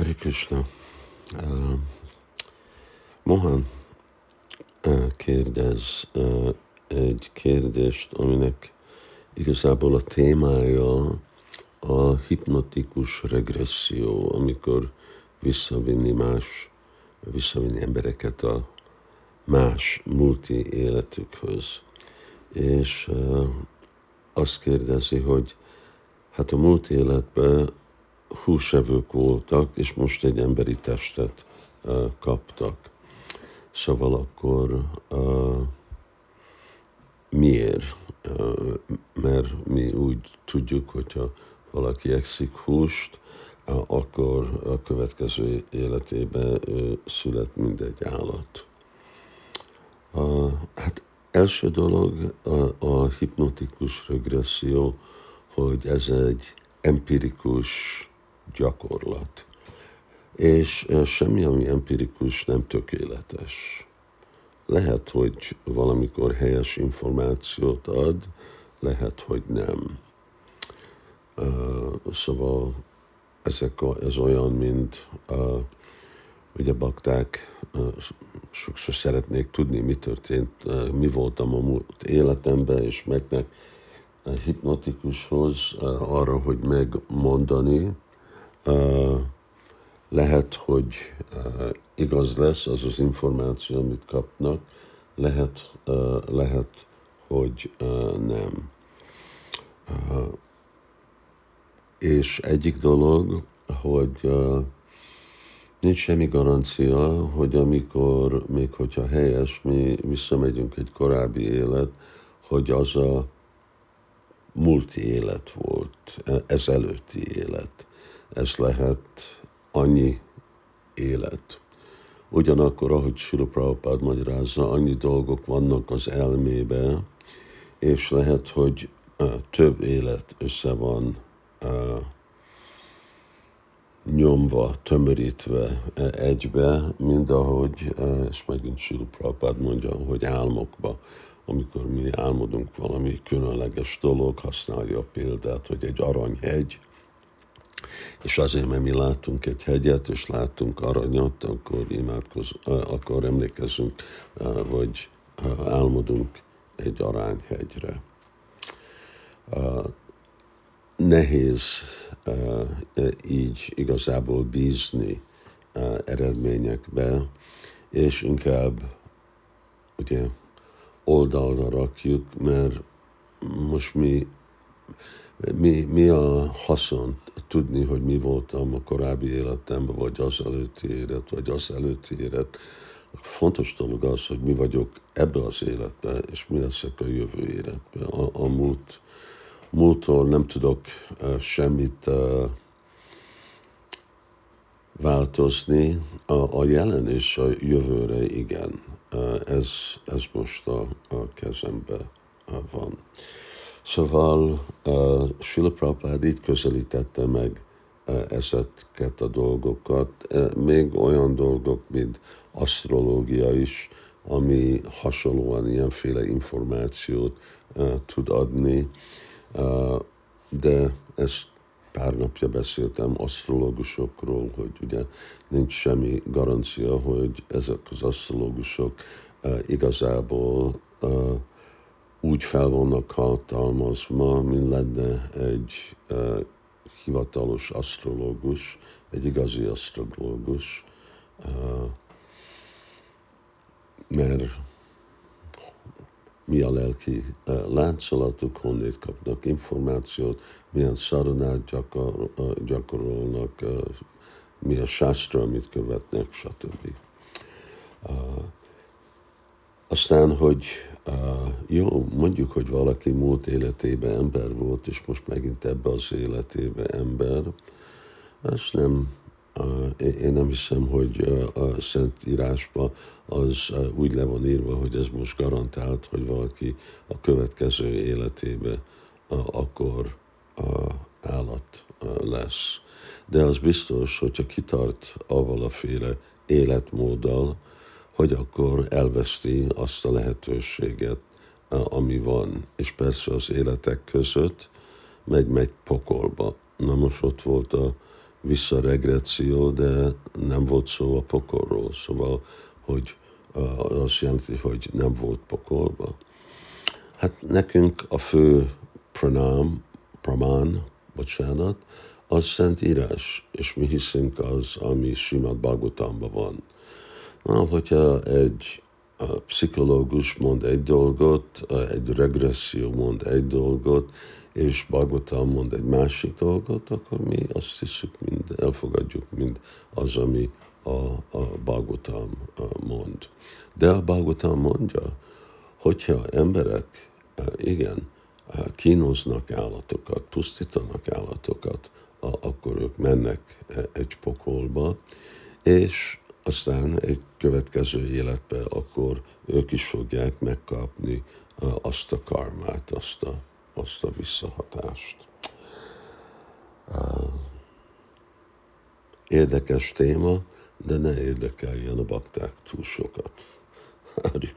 Hare Krishna. Uh, Mohan uh, kérdez uh, egy kérdést, aminek igazából a témája a hipnotikus regresszió, amikor visszavinni más, visszavinni embereket a más multi életükhöz. És uh, azt kérdezi, hogy hát a múlt életben húsevők voltak, és most egy emberi testet kaptak. Szóval akkor miért? Mert mi úgy tudjuk, hogyha valaki exik húst, akkor a következő életében szület mindegy állat. Hát első dolog a, a hipnotikus regresszió, hogy ez egy empirikus gyakorlat. És semmi, ami empirikus, nem tökéletes. Lehet, hogy valamikor helyes információt ad, lehet, hogy nem. Uh, szóval ezek a, ez olyan, mint uh, ugye bakták uh, sokszor szeretnék tudni, mi történt, uh, mi voltam a múlt életemben, és megnek uh, hipnotikushoz uh, arra, hogy megmondani, lehet, hogy igaz lesz az az információ, amit kapnak, lehet, lehet hogy nem. És egyik dolog, hogy nincs semmi garancia, hogy amikor, még hogyha helyes, mi visszamegyünk egy korábbi élet, hogy az a multi élet volt, ezelőtti élet ez lehet annyi élet. Ugyanakkor, ahogy Sula Prabhupád magyarázza, annyi dolgok vannak az elmébe, és lehet, hogy uh, több élet össze van uh, nyomva, tömörítve egybe, mint ahogy, és megint Sula Prabhupád mondja, hogy álmokba, amikor mi álmodunk valami különleges dolog, használja a példát, hogy egy aranyhegy, és azért, mert mi láttunk egy hegyet, és láttunk aranyat, akkor imádkoz, akkor emlékezünk, vagy álmodunk egy arányhegyre. Nehéz így igazából bízni eredményekbe, és inkább ugye oldalra rakjuk, mert most mi mi, mi a haszon tudni, hogy mi voltam a korábbi életemben, vagy az előtti élet, vagy az előtti élet. Fontos dolog az, hogy mi vagyok ebbe az életben, és mi leszek a jövő életben. A, a múlt, múltól nem tudok uh, semmit uh, változni, a, a jelen és a jövőre igen. Uh, ez, ez most a, a kezembe van. Szóval uh, Sila Prabhupád így közelítette meg uh, ezeket a dolgokat, uh, még olyan dolgok, mint asztrológia is, ami hasonlóan ilyenféle információt uh, tud adni, uh, de ezt pár napja beszéltem asztrológusokról, hogy ugye nincs semmi garancia, hogy ezek az asztrológusok uh, igazából uh, úgy fel vannak hatalmazva, mint lenne egy uh, hivatalos asztrológus, egy igazi asztrológus, uh, mert mi a lelki uh, láncolatuk, honnét kapnak információt, milyen szaronát gyakor, uh, gyakorolnak, uh, mi a sásztra, amit követnek, stb. Uh, aztán, hogy jó, mondjuk, hogy valaki múlt életében ember volt, és most megint ebbe az életébe ember, ez nem, én nem hiszem, hogy a Szent írásban az úgy le van írva, hogy ez most garantált, hogy valaki a következő életébe akkor állat lesz. De az biztos, hogyha kitart avval a féle életmóddal, hogy akkor elveszti azt a lehetőséget, ami van. És persze az életek között megy-megy pokolba. Na most ott volt a visszaregressió, de nem volt szó a pokolról, szóval, hogy az azt jelenti, hogy nem volt pokolba. Hát nekünk a fő pranám, pramán, bocsánat, az szent írás, és mi hiszünk az, ami Simad Bhagavatamban van. Na, hogyha egy pszichológus mond egy dolgot, egy regresszió mond egy dolgot, és Bhagavatam mond egy másik dolgot, akkor mi azt hiszük, mind elfogadjuk, mind az, ami a, a Bhagavatam mond. De a Bhagavatam mondja, hogyha emberek, igen, kínoznak állatokat, pusztítanak állatokat, akkor ők mennek e, egy pokolba, és aztán egy következő életben akkor ők is fogják megkapni azt a karmát, azt a, azt a visszahatást. Érdekes téma, de ne érdekeljen a bakták túl sokat. Hari